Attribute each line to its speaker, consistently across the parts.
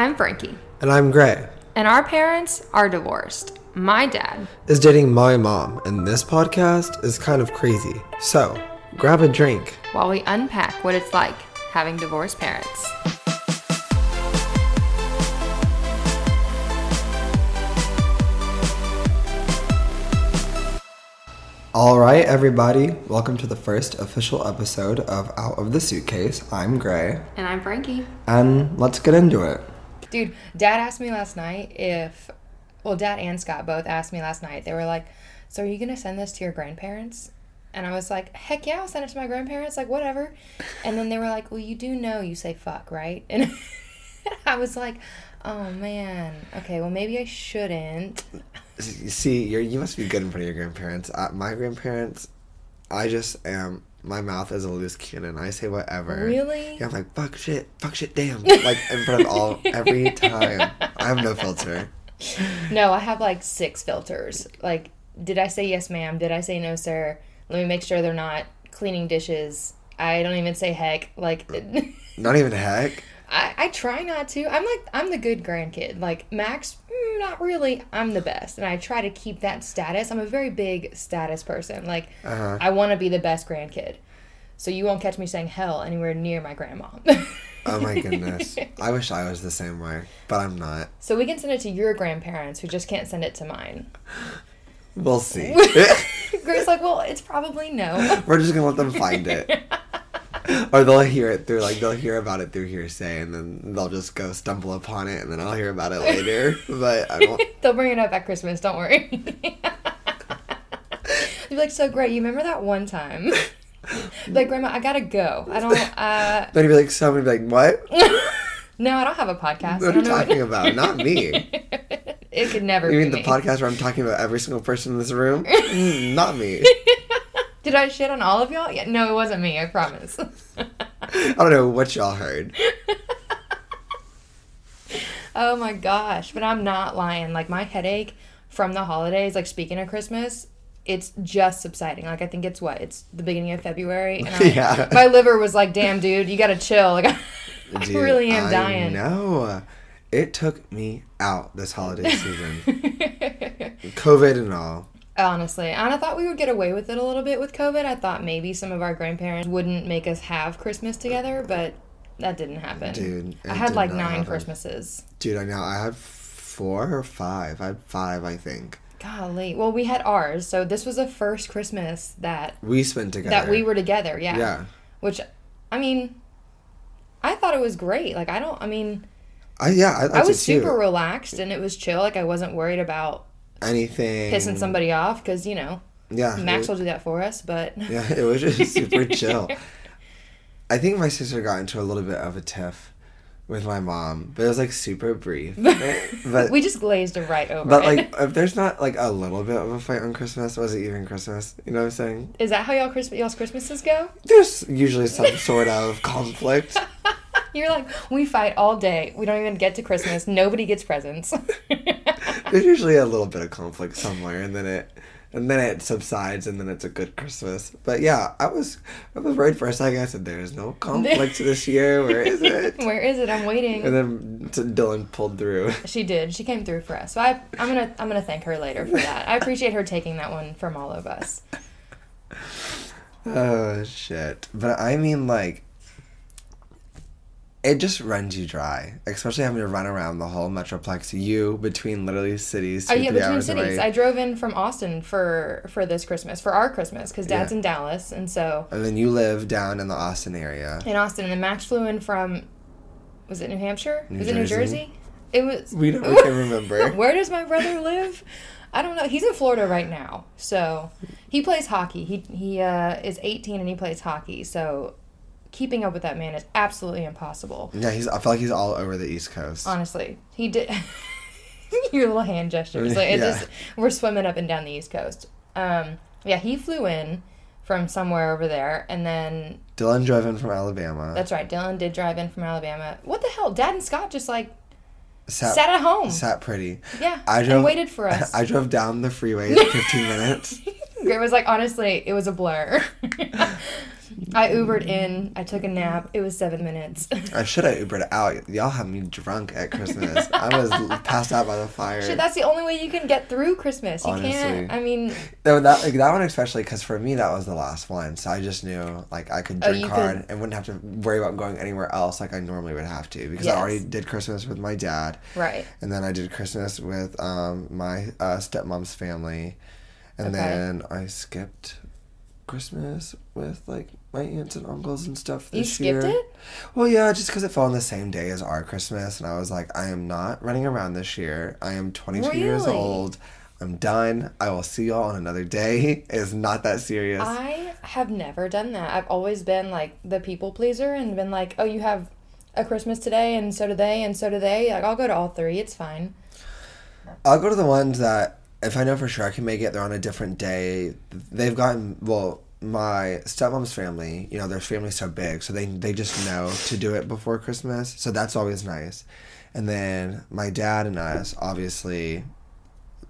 Speaker 1: I'm Frankie,
Speaker 2: And I'm Gray.
Speaker 1: and our parents are divorced. My dad,
Speaker 2: Is dating my mom, and this podcast is kind of crazy. So, grab a drink.
Speaker 1: while we unpack what it's like having divorced parents.
Speaker 2: All right, everybody. Welcome to the first official episode of Out of the Suitcase. I'm Gray,
Speaker 1: And I'm Frankie.
Speaker 2: and let's get into it.
Speaker 1: Dude, dad asked me last night if, well, dad and Scott both asked me last night. They were like, So are you going to send this to your grandparents? And I was like, Heck yeah, I'll send it to my grandparents, like, whatever. And then they were like, Well, you do know you say fuck, right? And I was like, Oh man, okay, well, maybe I shouldn't.
Speaker 2: You see, you're, you must be good in front of your grandparents. Uh, my grandparents, I just am. My mouth is a loose cannon. I say whatever.
Speaker 1: Really?
Speaker 2: Yeah, I'm like fuck shit, fuck shit, damn. like in front of all every time. I have no filter.
Speaker 1: No, I have like six filters. Like, did I say yes, ma'am? Did I say no, sir? Let me make sure they're not cleaning dishes. I don't even say heck. Like,
Speaker 2: Not even heck.
Speaker 1: I, I try not to. I'm like, I'm the good grandkid. Like, Max, mm, not really. I'm the best. And I try to keep that status. I'm a very big status person. Like,
Speaker 2: Uh-huh.
Speaker 1: I want to be the best grandkid. So you won't catch me saying hell anywhere near my grandma.
Speaker 2: Oh my goodness. I wish I was the same way, but I'm not.
Speaker 1: so we can send it to your grandparents who just can't send it to mine.
Speaker 2: We'll see.
Speaker 1: Grace like, well, it's probably no.
Speaker 2: We're just gonna let them find it. Or they'll hear it through like they'll hear about it through hearsay and then they'll just go stumble upon it and then I'll hear about it later. But I don't
Speaker 1: They'll bring it up at Christmas. Don't worry. They'll be like, so great. You remember that one time? Like, Grandma, I gotta go. I don't. Uh,
Speaker 2: then you'd be like somebody be like, What?
Speaker 1: no, I don't have a podcast.
Speaker 2: What are you talking about? Not me.
Speaker 1: it could never
Speaker 2: You mean the
Speaker 1: me.
Speaker 2: podcast where I'm talking about every single person in this room? Mm, not me.
Speaker 1: Did I shit on all of y'all? Yeah, no, it wasn't me. I promise.
Speaker 2: I don't know what y'all heard.
Speaker 1: oh my gosh! But I'm not lying. Like my headache from the holidays. Like speaking of Christmas. It's just subsiding. Like I think it's what? It's the beginning of February, and I,
Speaker 2: Yeah.
Speaker 1: my liver was like, "Damn, dude, you gotta chill." Like I
Speaker 2: Dude,
Speaker 1: really am
Speaker 2: I
Speaker 1: dying.
Speaker 2: No, It took me out this holiday season. COVID and all.
Speaker 1: Honestly, and I thought we would get away with it a little bit with COVID. I thought maybe some of our grandparents wouldn't make us have Christmas together, but that didn't happen.
Speaker 2: Dude,
Speaker 1: I had like nine
Speaker 2: happen.
Speaker 1: Christmases.
Speaker 2: Dude, I know. I had four or five. I had five, I think.
Speaker 1: Golly. Well, we had ours, so this was the first Christmas that
Speaker 2: We spent together.
Speaker 1: that we were together. Yeah.
Speaker 2: Yeah.
Speaker 1: Which, I mean, I thought it was great. Like I don't. I mean,
Speaker 2: I yeah. I,
Speaker 1: I was super relaxed and it was chill. Like I wasn't worried about
Speaker 2: anything
Speaker 1: pissing somebody off because you know
Speaker 2: Yeah.
Speaker 1: Max
Speaker 2: it,
Speaker 1: will do that for us. But
Speaker 2: yeah, it was just super chill. I think my sister got into a little bit of a tiff with my mom, but it was like super brief. but
Speaker 1: we just glazed it right over.
Speaker 2: but
Speaker 1: it.
Speaker 2: like if there's not like a little bit of a fight on Christmas, was it even Christmas? You know what I'm saying?
Speaker 1: Is that how y'all Christmas y'all's Christmases go?
Speaker 2: There's usually some sort of conflict.
Speaker 1: You're like, we fight all day. We don't even get to Christmas. Nobody gets presents.
Speaker 2: There's usually a little bit of conflict somewhere, and then it, and then it subsides, and then it's a good Christmas. But yeah, I was, I was worried for a second. I said, "There's no conflict this year. Where is it?"
Speaker 1: Where is it? I'm waiting.
Speaker 2: And then Dylan pulled through.
Speaker 1: she did. She came through for us. So I, I'm gonna, I'm gonna thank her later for that. I appreciate her taking that one from all of us.
Speaker 2: Oh shit! But I mean, like, it just runs you dry, especially having to run around the whole metroplex. You between literally cities, two
Speaker 1: Oh yeah, between cities.
Speaker 2: away.
Speaker 1: I drove in from Austin for for this Christmas, for our Christmas, because Dad's
Speaker 2: Yeah.
Speaker 1: in Dallas, and so
Speaker 2: and then you live down in the Austin area.
Speaker 1: in Austin, and then Max flew in from, was it New Hampshire?
Speaker 2: New
Speaker 1: was it New
Speaker 2: Jersey?
Speaker 1: Jersey? It was.
Speaker 2: We don't. We can remember.
Speaker 1: Where does my brother live? I don't know. He's in Florida right now, so he plays hockey. He he uh, is 18 and he plays hockey. So keeping up with that man is absolutely impossible.
Speaker 2: Yeah, he's. I feel like he's all over the East Coast.
Speaker 1: Honestly, he did. Your little hand gestures, like it
Speaker 2: Yeah.
Speaker 1: just we're swimming up and down the East Coast. Um, yeah, he flew in from somewhere over there, and then
Speaker 2: Dylan drove in from Alabama.
Speaker 1: that's right. Dylan did drive in from Alabama. What the hell? Dad and Scott just like
Speaker 2: sat,
Speaker 1: sat at home.
Speaker 2: sat pretty.
Speaker 1: yeah,
Speaker 2: I
Speaker 1: and
Speaker 2: drove.
Speaker 1: waited for us.
Speaker 2: I drove down the freeway in 15 minutes.
Speaker 1: It was like honestly, it was a blur. I Ubered in. I took a nap. It was seven minutes.
Speaker 2: I should have Ubered out. Y'all had me drunk at Christmas. I was passed out by the fire.
Speaker 1: Shit, that's the only way you can get through Christmas. You can't.
Speaker 2: Honestly.
Speaker 1: I mean,
Speaker 2: No, that like, that one especially because for me that was the last one, so I just knew like I could
Speaker 1: Oh,
Speaker 2: drink
Speaker 1: you
Speaker 2: hard
Speaker 1: could-
Speaker 2: and wouldn't have to worry about going anywhere else like I normally would have to because I already did Christmas with my dad,
Speaker 1: right.
Speaker 2: and then I did Christmas with um, my uh, stepmom's family, and
Speaker 1: Okay.
Speaker 2: then I skipped Christmas with like my aunts and uncles and stuff
Speaker 1: You
Speaker 2: this
Speaker 1: skipped
Speaker 2: year.
Speaker 1: it?
Speaker 2: Well, yeah, just because it fell on the same day as our Christmas, and I was like, I am not running around this year. I am 22 years old. I'm done. I will see y'all on another day. It's not that serious.
Speaker 1: I have never done that. I've always been like the people pleaser and been like, oh, you have a Christmas today, and so do they, and so do they. Like, I'll go to all three. It's fine.
Speaker 2: I'll go to the ones that if I know for sure I can make it, they're on a different day. They've gotten well. My stepmom's family, you know, their family's so big, so they they just know to do it before Christmas. So that's always nice. And then my dad and us, obviously,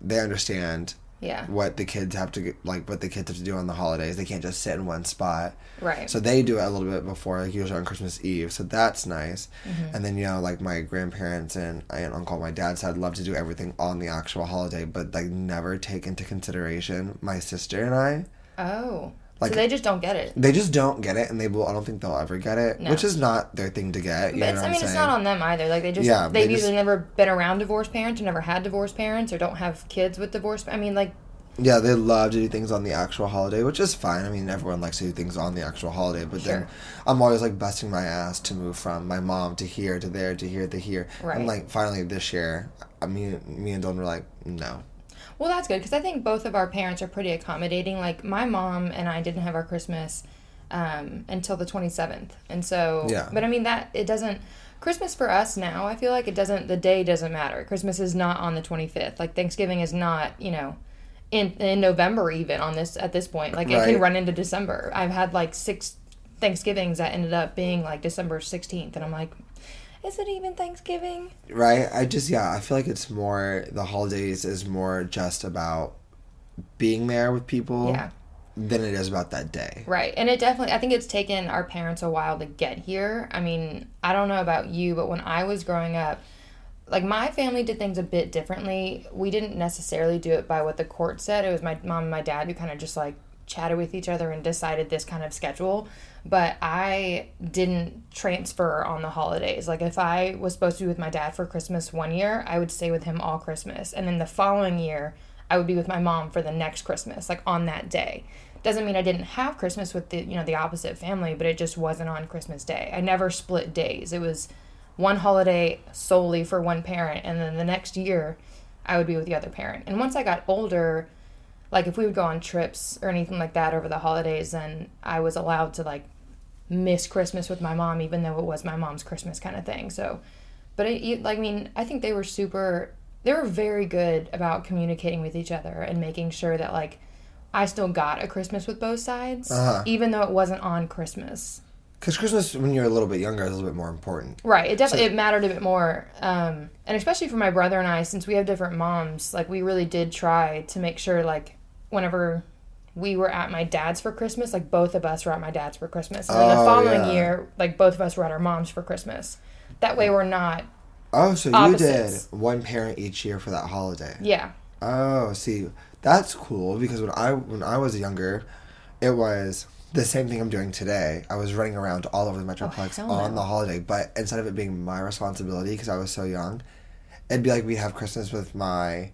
Speaker 2: they understand
Speaker 1: Yeah.
Speaker 2: what the kids have to like what the kids have to do on the holidays. They can't just sit in one spot.
Speaker 1: Right.
Speaker 2: So they do it a little bit before, like usually on Christmas Eve. So that's nice.
Speaker 1: Mm-hmm.
Speaker 2: And then you know, like my grandparents and aunt, uncle, my dad's side love to do everything on the actual holiday, but like never take into consideration my sister and I.
Speaker 1: oh.
Speaker 2: Like-
Speaker 1: so they just don't get it.
Speaker 2: They just don't get it, and they will. I don't think they'll ever get it,
Speaker 1: No.
Speaker 2: which is not their thing to get. You
Speaker 1: But it's, I mean,
Speaker 2: saying?
Speaker 1: it's not on them either. Like they just
Speaker 2: Yeah,
Speaker 1: they've
Speaker 2: they just-
Speaker 1: never been around divorced parents or never had divorced parents or don't have kids with divorced. I mean, like
Speaker 2: Yeah, they love to do things on the actual holiday, which is fine. I mean, everyone likes to do things on the actual holiday, but then I'm always like busting my ass to move from my mom to here to there to here to here.
Speaker 1: Right.
Speaker 2: And like finally this year, I mean, me and Don were like, no.
Speaker 1: Well, that's good because I think both of our parents are pretty accommodating. Like my mom and I didn't have our Christmas um, until the twenty seventh, and so
Speaker 2: Yeah.
Speaker 1: But I mean that it doesn't. Christmas for us now, I feel like it doesn't. The day doesn't matter. Christmas is not on the twenty fifth. Like Thanksgiving is not. You know. In, in November even on this at this point like it can run into December. I've had like six Thanksgivings that ended up being like December sixteenth, and I'm like, is it even Thanksgiving?
Speaker 2: Right? I just yeah, I feel like it's more the holidays is more just about being there with people
Speaker 1: Yeah.
Speaker 2: than it is about that day.
Speaker 1: Right. And it definitely, I think it's taken our parents a while to get here. I mean, I don't know about you, but when I was growing up, like my family did things a bit differently. We didn't necessarily do it by what the court said. It was my mom and my dad who kind of just like chatted with each other and decided this kind of schedule. But I didn't transfer on the holidays. Like if I was supposed to be with my dad for Christmas one year, I would stay with him all Christmas. And then the following year, I would be with my mom for the next Christmas, like on that day. Doesn't mean I didn't have Christmas with the you know the opposite family, but it just wasn't on Christmas Day. I never split days. It was one holiday solely for one parent, and then the next year I would be with the other parent. And once I got older, like if we would go on trips or anything like that over the holidays, then I was allowed to like miss Christmas with my mom, even though it was my mom's Christmas kind of thing. So, but it, like I mean, I think they were super. They were very good about communicating with each other and making sure that like I still got a Christmas with both sides,
Speaker 2: Uh-huh.
Speaker 1: even though it wasn't on Christmas.
Speaker 2: Because Christmas, when you're a little bit younger, is a little bit more important.
Speaker 1: Right. It definitely it mattered a bit more, um, and especially for my brother and I, since we have different moms. Like we really did try to make sure, like whenever we were at my dad's for Christmas, like both of us were at my dad's for Christmas, and then the
Speaker 2: Oh,
Speaker 1: following
Speaker 2: yeah.
Speaker 1: year, like both of us were at our mom's for Christmas. That way, we're not.
Speaker 2: Oh, so you did one parent each year for that holiday.
Speaker 1: Yeah.
Speaker 2: Oh, see, that's cool because when I when I was younger, it was the same thing I'm doing today. I was running around all over the oh, Metroplex
Speaker 1: hell
Speaker 2: on
Speaker 1: no.
Speaker 2: the holiday, but instead of it being my responsibility because I was so young, it'd be like we'd have Christmas with my,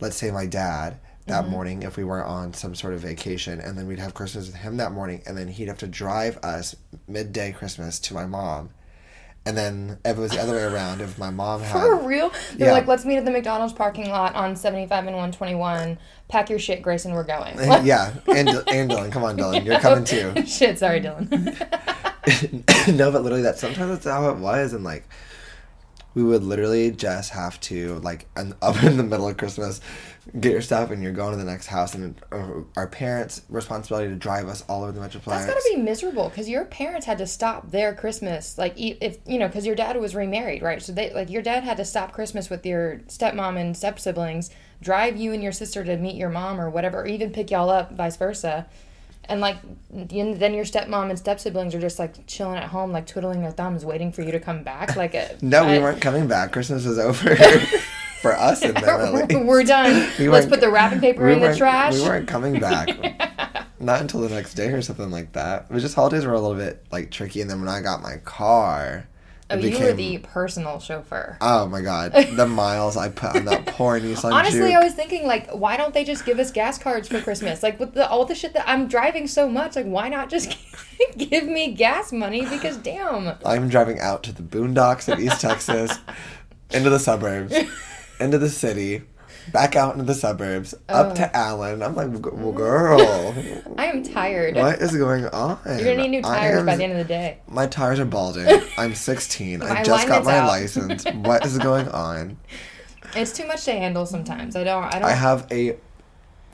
Speaker 2: let's say my dad that
Speaker 1: Mm-hmm.
Speaker 2: morning if we weren't on some sort of vacation, and then we'd have Christmas with him that morning, and then he'd have to drive us midday Christmas to my mom. And then if it was the other way around, if my mom had
Speaker 1: For real? They're
Speaker 2: Yeah.
Speaker 1: like, let's meet at the McDonald's parking lot on 75 and 121. Pack your shit, Grayson, we're going.
Speaker 2: yeah, and and Dylan, come on, Dylan, you're coming too.
Speaker 1: shit, sorry, Dylan.
Speaker 2: no, but literally, that sometimes that's how it was, and like, we would literally just have to like, and up in the middle of Christmas, get your stuff, and you're going to the next house, and uh, our parents' responsibility to drive us all over the Metroplex.
Speaker 1: That's gotta be miserable because your parents had to stop their Christmas, like if you know, because your dad was remarried, right? So they like your dad had to stop Christmas with your stepmom and step siblings, drive you and your sister to meet your mom or whatever, or even pick y'all up, vice versa. And like, then your stepmom and step siblings are just like chilling at home, like twiddling their thumbs, waiting for you to come back. Like, a,
Speaker 2: No, we weren't coming back. Christmas was over for us them at least.
Speaker 1: We're done.
Speaker 2: We
Speaker 1: Let's put the wrapping paper
Speaker 2: we
Speaker 1: in the trash.
Speaker 2: We weren't coming back. Not until the next day or something like that. It was just holidays were a little bit like tricky, and then when I got my car,
Speaker 1: oh,
Speaker 2: it
Speaker 1: you were the personal chauffeur.
Speaker 2: Oh my god, the miles I put on that poor Nissan
Speaker 1: Honestly,
Speaker 2: Juke.
Speaker 1: I was thinking like, why don't they just give us gas cards for Christmas? Like with the all the shit that I'm driving so much, like why not just give me gas money? Because damn,
Speaker 2: I'm driving out to the boondocks of East Texas, into the suburbs, into the city, back out into the suburbs, up to oh. Allen. I'm like, well, mm. girl,
Speaker 1: I am tired.
Speaker 2: what is going on?
Speaker 1: You're gonna need new tires
Speaker 2: am-
Speaker 1: by the end of the day.
Speaker 2: My tires are balding. I'm 16. I just got my
Speaker 1: out.
Speaker 2: license. What is going on?
Speaker 1: It's too much to handle sometimes. I don't. I don't.
Speaker 2: I have a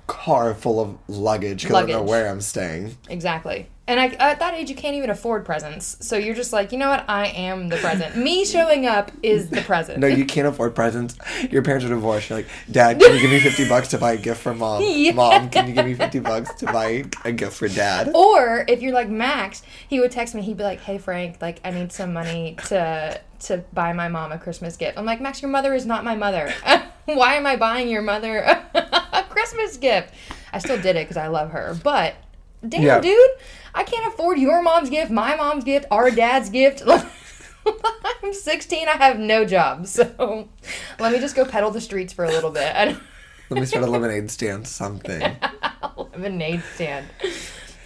Speaker 2: car full of luggage because I don't know where I'm staying.
Speaker 1: Exactly. And I, at that age, you can't even afford presents. So you're just like, you know what? I am the present. Me showing up is the present.
Speaker 2: No, you can't afford presents. Your parents are divorced. You're like, Dad, can you give me 50 bucks to buy a gift for mom?
Speaker 1: Yeah.
Speaker 2: Mom, can you give me 50 bucks to buy a gift for dad?
Speaker 1: Or if you're like Max, he would text me. He'd be like, "Hey Frank, like I need some money to to buy my mom a Christmas gift." I'm like, "Max, your mother is not my mother. Why am I buying your mother a Christmas gift?" I still did it because I love her, but damn,
Speaker 2: Yeah.
Speaker 1: dude, I can't afford your mom's gift, my mom's gift, our dad's gift. I'm 16. I have no job, so let me just go pedal the streets for a little bit.
Speaker 2: Let me start a lemonade stand, something.
Speaker 1: lemonade stand.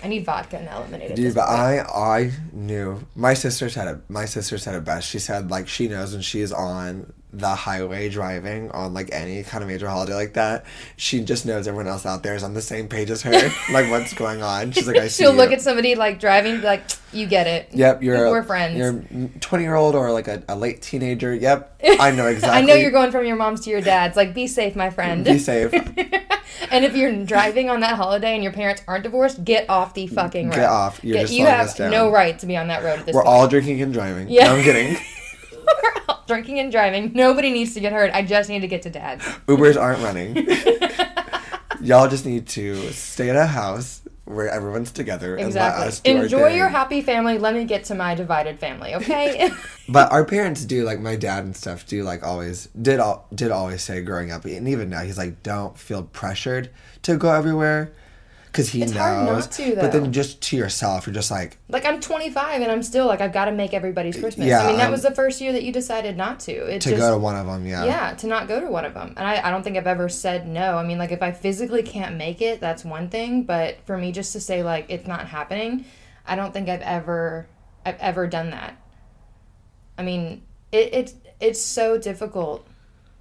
Speaker 1: I need vodka and lemonade.
Speaker 2: Dude, but. I I knew my sister said it. My sister said it best. She said like she knows when she's on the highway driving on like any kind of major holiday like that. She just knows everyone else out there is on the same page as her. like what's going on? She's like I see.
Speaker 1: She'll look
Speaker 2: you.
Speaker 1: at somebody like driving, be like, "You get it."
Speaker 2: Yep, you're a-
Speaker 1: We're friends.
Speaker 2: You're twenty year old or like a, a late teenager. Yep, I know exactly.
Speaker 1: I know you're going from your mom's to your dad's. Like, be safe, my friend.
Speaker 2: Be safe.
Speaker 1: and if you're driving on that holiday and your parents aren't divorced, get off the fucking road.
Speaker 2: Get off. You're
Speaker 1: Get-
Speaker 2: just
Speaker 1: you have no right to be on that road at this
Speaker 2: We're
Speaker 1: point.
Speaker 2: all drinking and driving.
Speaker 1: Yeah.
Speaker 2: No, I'm kidding.
Speaker 1: We're all drinking and driving. Nobody needs to get hurt. I just need to get to dad's.
Speaker 2: Ubers aren't running. Y'all just need to stay at a house where everyone's together and let us
Speaker 1: Exactly. Enjoy
Speaker 2: our
Speaker 1: your happy family. Let me get to my divided family, okay?
Speaker 2: But our parents do like my dad and stuff do like always did all did always say growing up and even now he's like don't feel pressured to go everywhere because he
Speaker 1: It's
Speaker 2: knows.
Speaker 1: hard not to,
Speaker 2: But then just to yourself, you're just like
Speaker 1: like I'm 25 and I'm still like I've got to make everybody's Christmas.
Speaker 2: Yeah,
Speaker 1: I mean that was the first year that you decided not to. It
Speaker 2: to
Speaker 1: just
Speaker 2: go to one of them. Yeah.
Speaker 1: yeah to not go to one of them and I, I don't think i've ever said no i mean like if i physically can't make it that's one thing but for me just to say like it's not happening i don't think i've ever i've ever done that i mean it, it's it's so difficult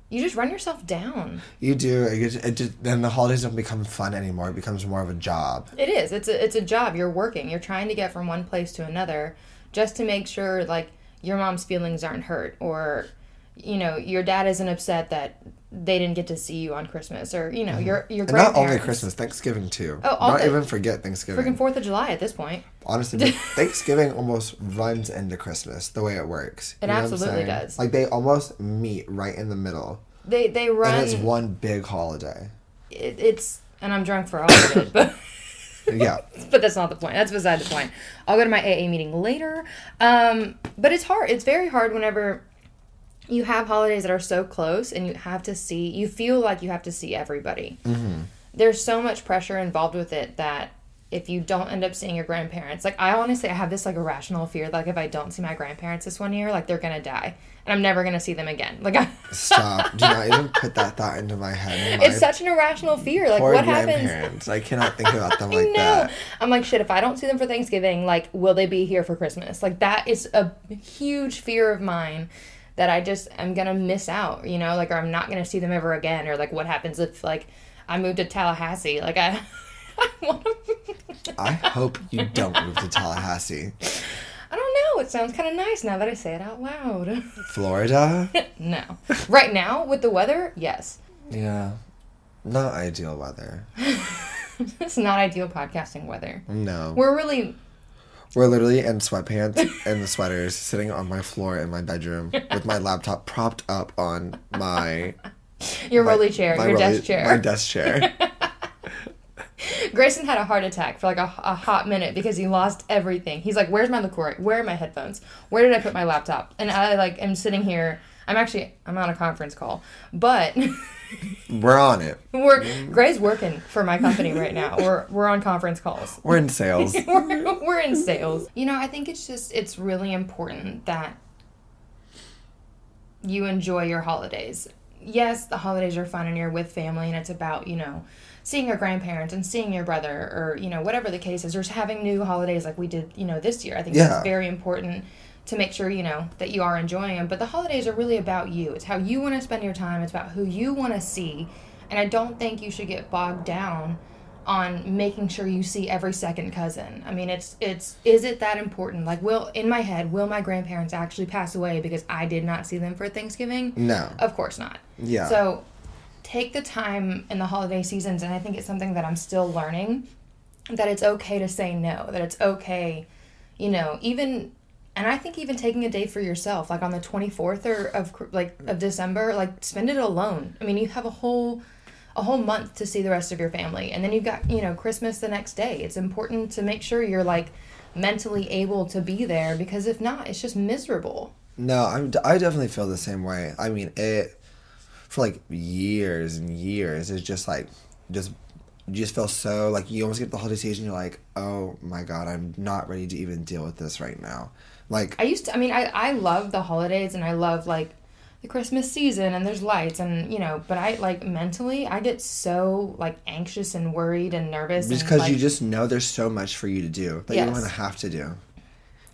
Speaker 1: you just run yourself down
Speaker 2: You do. It just, it just then the holidays don't become fun anymore. It becomes more of a job.
Speaker 1: it is it's a, it's a job you're working you're trying to get from one place to another just to make sure like your mom's feelings aren't hurt or you know your dad isn't upset that they didn't get to see you on christmas or you know your your
Speaker 2: Mm-hmm. And not only. Christmas, Thanksgiving too.
Speaker 1: Oh, all
Speaker 2: not
Speaker 1: the-
Speaker 2: even forget Thanksgiving.
Speaker 1: Freaking Fourth of July at this point.
Speaker 2: Honestly, Thanksgiving almost runs into Christmas the way it works.
Speaker 1: It
Speaker 2: You know
Speaker 1: absolutely does.
Speaker 2: Like they almost meet right in the middle,
Speaker 1: They they run.
Speaker 2: and it's one big holiday.
Speaker 1: it, it's and I'm drunk for all of it, but
Speaker 2: Yeah,
Speaker 1: but that's not the point. That's beside the point. I'll go to my AA meeting later. Um, but it's hard. It's very hard whenever you have holidays that are so close and you have to see. You feel like you have to see everybody.
Speaker 2: Mm-hmm.
Speaker 1: There's so much pressure involved with it that. If you don't end up seeing your grandparents, like I honestly, I have this like irrational fear, like if I don't see my grandparents this one year, like they're gonna die, and I'm never gonna see them again. Like I,
Speaker 2: stop. Do not even put that thought into my head.
Speaker 1: it's such an irrational fear. Like what happens?
Speaker 2: I cannot think about them like that.
Speaker 1: I'm like, shit, if I don't see them for Thanksgiving, like, will they be here for Christmas? Like, that is a huge fear of mine that I just am gonna miss out, you know, like, or I'm not gonna see them ever again, or like, what happens if, like, I move to Tallahassee? Like, I, I want
Speaker 2: I hope you don't move to Tallahassee,
Speaker 1: I don't know. It sounds kind of nice now that I say it out loud.
Speaker 2: Florida.
Speaker 1: no. Right now, with the weather, yes.
Speaker 2: Yeah, not ideal weather.
Speaker 1: it's not ideal podcasting weather.
Speaker 2: No,
Speaker 1: We're really
Speaker 2: We're literally in sweatpants and the sweaters sitting on my floor in my bedroom with my laptop propped up on my
Speaker 1: your
Speaker 2: my-
Speaker 1: rolly chair, your
Speaker 2: rolly-
Speaker 1: desk chair.
Speaker 2: My desk chair.
Speaker 1: Grayson had a heart attack for like a, a hot minute because he lost everything. He's like, "Where's my liqueur? Where are my headphones? Where did I put my laptop?" And I like am sitting here. I'm actually I'm on a conference call, but
Speaker 2: We're on it.
Speaker 1: we're Gray's working for my company right now. We're we're on conference calls.
Speaker 2: We're in sales.
Speaker 1: we're, we're in sales. You know, I think it's just it's really important that you enjoy your holidays. Yes, the holidays are fun and you're with family and it's about, you know, seeing your grandparents and seeing your brother or, you know, whatever the case is, or just having new holidays like we did, you know, this year. I think
Speaker 2: Yeah.
Speaker 1: that's very important to make sure, you know, that you are enjoying them. But the holidays are really about you. It's how you want to spend your time. It's about who you want to see. And I don't think you should get bogged down on making sure you see every second cousin. I mean, it's it's is it that important? Like, will in my head, will my grandparents actually pass away because I did not see them for Thanksgiving?
Speaker 2: No.
Speaker 1: Of course not.
Speaker 2: Yeah.
Speaker 1: So, take the time in the holiday seasons, and I think it's something that I'm still learning. That it's okay to say no. That it's okay, you know, even. And I think even taking a day for yourself, like on the twenty fourth or of like of December, like spend it alone. I mean, you have a whole a whole month to see the rest of your family and then you've got you know christmas the next day it's important to make sure you're like mentally able to be there because if not it's just miserable
Speaker 2: No, I'm, I definitely feel the same way. I mean, it for like years and years. It's just like, just you just feel so like you almost get the holiday season. You're like, oh my god, I'm not ready to even deal with this right now. Like,
Speaker 1: i used to i mean i, I love the holidays and i love like the christmas season and there's lights and you know but i like mentally i get so like anxious and worried and nervous
Speaker 2: just
Speaker 1: and,
Speaker 2: because
Speaker 1: like,
Speaker 2: you just know there's so much for you to do that you
Speaker 1: Yes.
Speaker 2: don't want to have to do.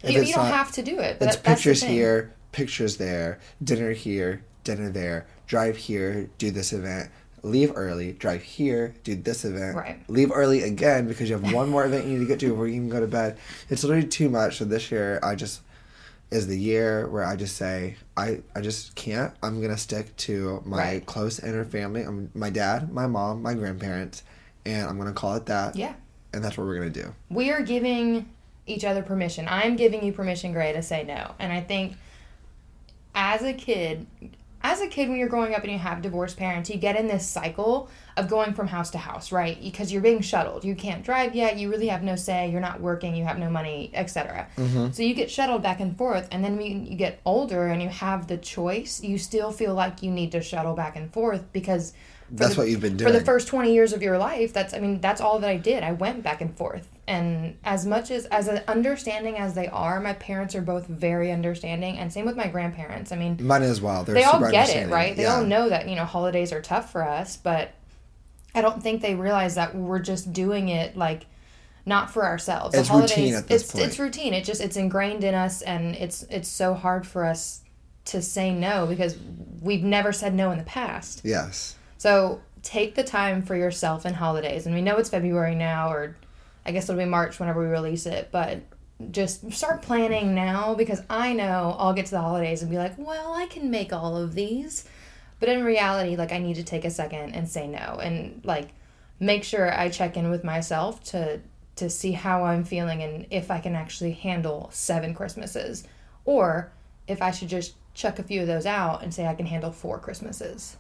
Speaker 2: If
Speaker 1: you, you don't
Speaker 2: not-
Speaker 1: have to do it
Speaker 2: It's
Speaker 1: that-
Speaker 2: pictures here, pictures there, dinner here, dinner there, drive here, do this event, leave early, drive here, do this event,
Speaker 1: Right.
Speaker 2: leave early again because you have one more event you need to get to before you can go to bed. It's literally too much. So this year, I just is the year where I just say I I just can't. I'm gonna stick to my
Speaker 1: Right.
Speaker 2: close inner family. I'm my dad, my mom, my grandparents, and I'm gonna call it that.
Speaker 1: yeah
Speaker 2: And that's what we're gonna do.
Speaker 1: we are giving each other permission. I'm giving you permission, Gray, to say no. And I think as a kid, as a kid when you're growing up and you have divorced parents, you get in this cycle of going from house to house, right? Because you're being shuttled. You can't drive yet. You really have no say. You're not working. You have no money, etc. Mm-hmm. So you get shuttled back and forth. And then when you get older and you have the choice, you still feel like you need to shuttle back and forth because
Speaker 2: That's
Speaker 1: the-
Speaker 2: what you've been doing
Speaker 1: for the first 20 years of your life that's i mean that's all that i did. I went back and forth. And as much as as understanding as they are my parents are both very understanding and same with my grandparents. I mean
Speaker 2: Mine as well. They're
Speaker 1: they all get it right? they
Speaker 2: Yeah.
Speaker 1: all know that you know holidays are tough for us but i don't think they realize that we're just doing it like not for ourselves.
Speaker 2: It's routine at this
Speaker 1: it's
Speaker 2: point.
Speaker 1: it's routine. It just it's ingrained in us and it's it's so hard for us to say no because we've never said no in the past.
Speaker 2: Yes.
Speaker 1: So take the time for yourself in holidays. And we know it's February now, or I guess it'll be March whenever we release it, but just start planning now because I know I'll get to the holidays and be like, well, I can make all of these. But in reality, like, I need to take a second and say no and, like, make sure I check in with myself to to see how I'm feeling and if I can actually handle seven Christmases or if I should just chuck a few of those out and say I can handle four Christmases.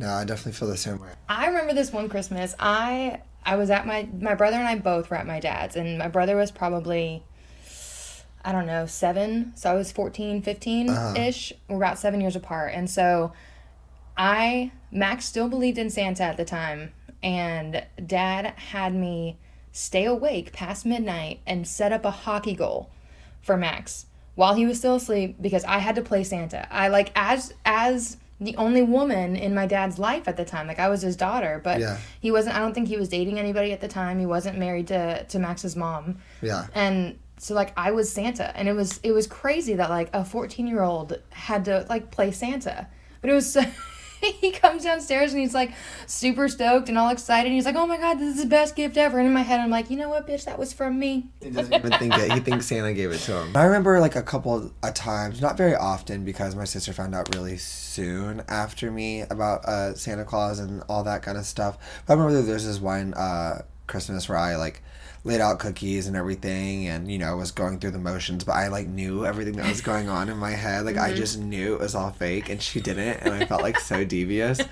Speaker 2: No, I definitely feel the same way.
Speaker 1: I remember this one Christmas. I I was at my my brother and I both were at my dad's and my brother was probably I don't know, 7. So I was 14, uh-huh. 15ish. We're about 7 years apart. And so I Max still believed in Santa at the time and dad had me stay awake past midnight and set up a hockey goal for Max while he was still asleep because I had to play Santa. I like as as the only woman in my dad's life at the time. Like I was his daughter, but
Speaker 2: Yeah.
Speaker 1: he wasn't I don't think he was dating anybody at the time. He wasn't married to to Max's mom.
Speaker 2: Yeah.
Speaker 1: And so like I was Santa and it was it was crazy that like a 14-year-old had to like play Santa. But it was so he comes downstairs and he's like super stoked and all excited. He's like, "Oh my god, this is the best gift ever!" And in my head, I'm like, "You know what, bitch? That was from me."
Speaker 2: He doesn't even think it. He thinks Santa gave it to him. I remember like a couple of times, not very often, because my sister found out really soon after me about uh, Santa Claus and all that kind of stuff. But I remember there's this one uh, Christmas where I like laid out cookies and everything and you know was going through the motions but i like knew everything that was going on in my head. Like mm-hmm. i just knew it was all fake and she didn't and i felt like so devious.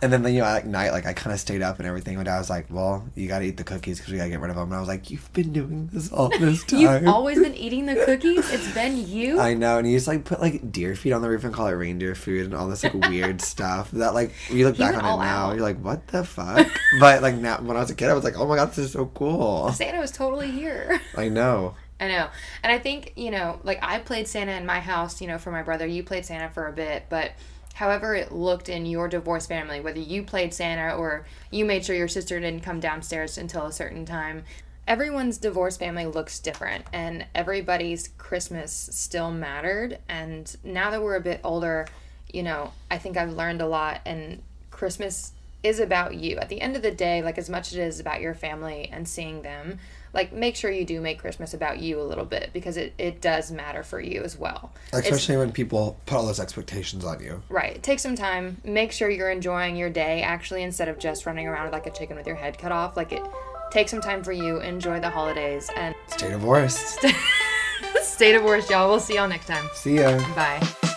Speaker 2: And then you know at night like i kind of stayed up and everything and i was like well you gotta eat the cookies because we gotta get rid of them and i was like you've been doing this all this time.
Speaker 1: you've always been eating the cookies? It's been you?
Speaker 2: I know and you just like put like deer feed on the roof and call it reindeer food and all this like weird stuff that like you look back on it now out. you're like what the fuck? But like now when i was a kid i was like oh my god this is so cool
Speaker 1: santa was totally here here.
Speaker 2: I know.
Speaker 1: I know. And I think, you know, like I played Santa in my house, you know, for my brother. You played Santa for a bit, but however it looked in your divorced family, whether you played Santa or you made sure your sister didn't come downstairs until a certain time, everyone's divorced family looks different and everybody's Christmas still mattered. And now that we're a bit older, you know, I think I've learned a lot and Christmas is about you. At the end of the day, like as much as it is about your family and seeing them, like make sure you do make Christmas about you a little bit because it, it does matter for you as well.
Speaker 2: Especially it's, when people put all those expectations on you.
Speaker 1: Right. Take some time. Make sure you're enjoying your day actually instead of just running around like a chicken with your head cut off. Like it take some time for you, enjoy the holidays and
Speaker 2: stay divorced.
Speaker 1: stay divorced, y'all. We'll see y'all next time.
Speaker 2: See ya.
Speaker 1: Bye.